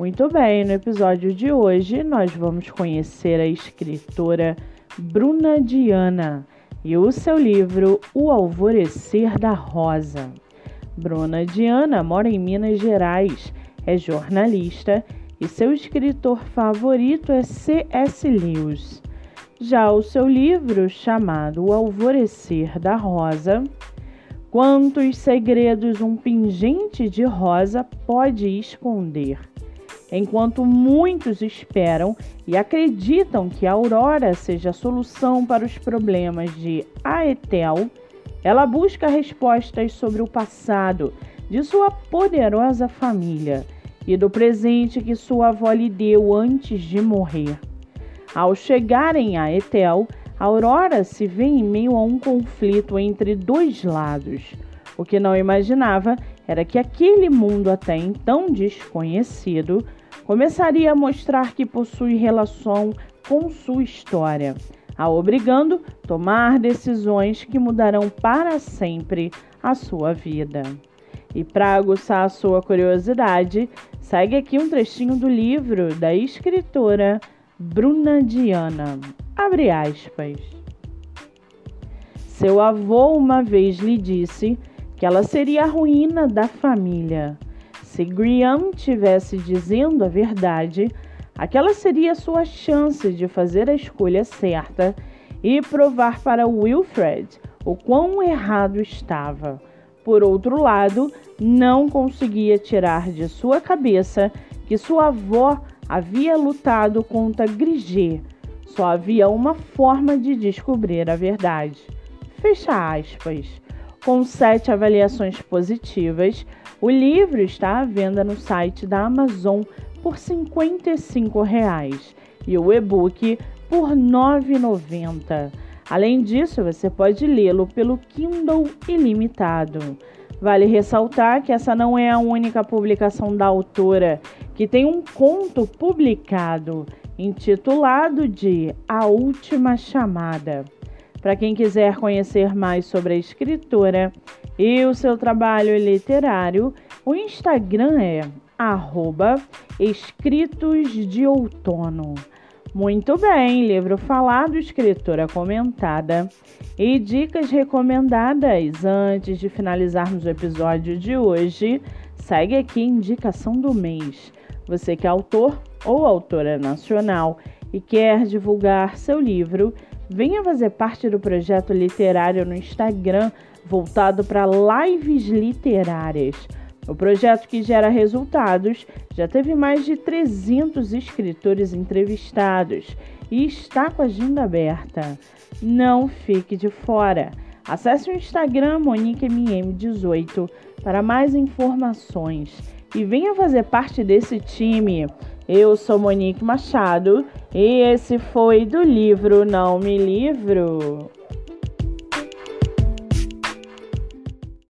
Muito bem, no episódio de hoje nós vamos conhecer a escritora Bruna Diana e o seu livro O Alvorecer da Rosa. Bruna Diana mora em Minas Gerais, é jornalista e seu escritor favorito é C.S. Lewis. Já o seu livro, chamado O Alvorecer da Rosa, quantos segredos um pingente de rosa pode esconder? Enquanto muitos esperam e acreditam que a Aurora seja a solução para os problemas de Aetel, ela busca respostas sobre o passado de sua poderosa família e do presente que sua avó lhe deu antes de morrer. Ao chegarem a Etel, Aurora se vê em meio a um conflito entre dois lados. O que não imaginava era que aquele mundo até então desconhecido começaria a mostrar que possui relação com sua história, a obrigando a tomar decisões que mudarão para sempre a sua vida. E para aguçar a sua curiosidade, segue aqui um trechinho do livro da escritora Bruna Diana. Abre aspas. Seu avô uma vez lhe disse que ela seria a ruína da família. Se Graham tivesse dizendo a verdade, aquela seria sua chance de fazer a escolha certa e provar para Wilfred o quão errado estava. Por outro lado, não conseguia tirar de sua cabeça que sua avó havia lutado contra Grigé. Só havia uma forma de descobrir a verdade. Fecha aspas. Com sete avaliações positivas, o livro está à venda no site da Amazon por 55 reais, e o e-book por R$ 9,90. Além disso, você pode lê-lo pelo Kindle Ilimitado. Vale ressaltar que essa não é a única publicação da autora que tem um conto publicado intitulado de A Última Chamada. Para quem quiser conhecer mais sobre a escritora e o seu trabalho literário, o Instagram é arroba escritos de outono. Muito bem, livro falado, escritora comentada e dicas recomendadas. Antes de finalizarmos o episódio de hoje, segue aqui a indicação do mês. Você que é autor ou autora nacional e quer divulgar seu livro, Venha fazer parte do projeto literário no Instagram voltado para lives literárias. O projeto que gera resultados já teve mais de 300 escritores entrevistados e está com a agenda aberta. Não fique de fora. Acesse o Instagram MoniqueMM18 para mais informações e venha fazer parte desse time. Eu sou Monique Machado e esse foi do livro Não Me Livro.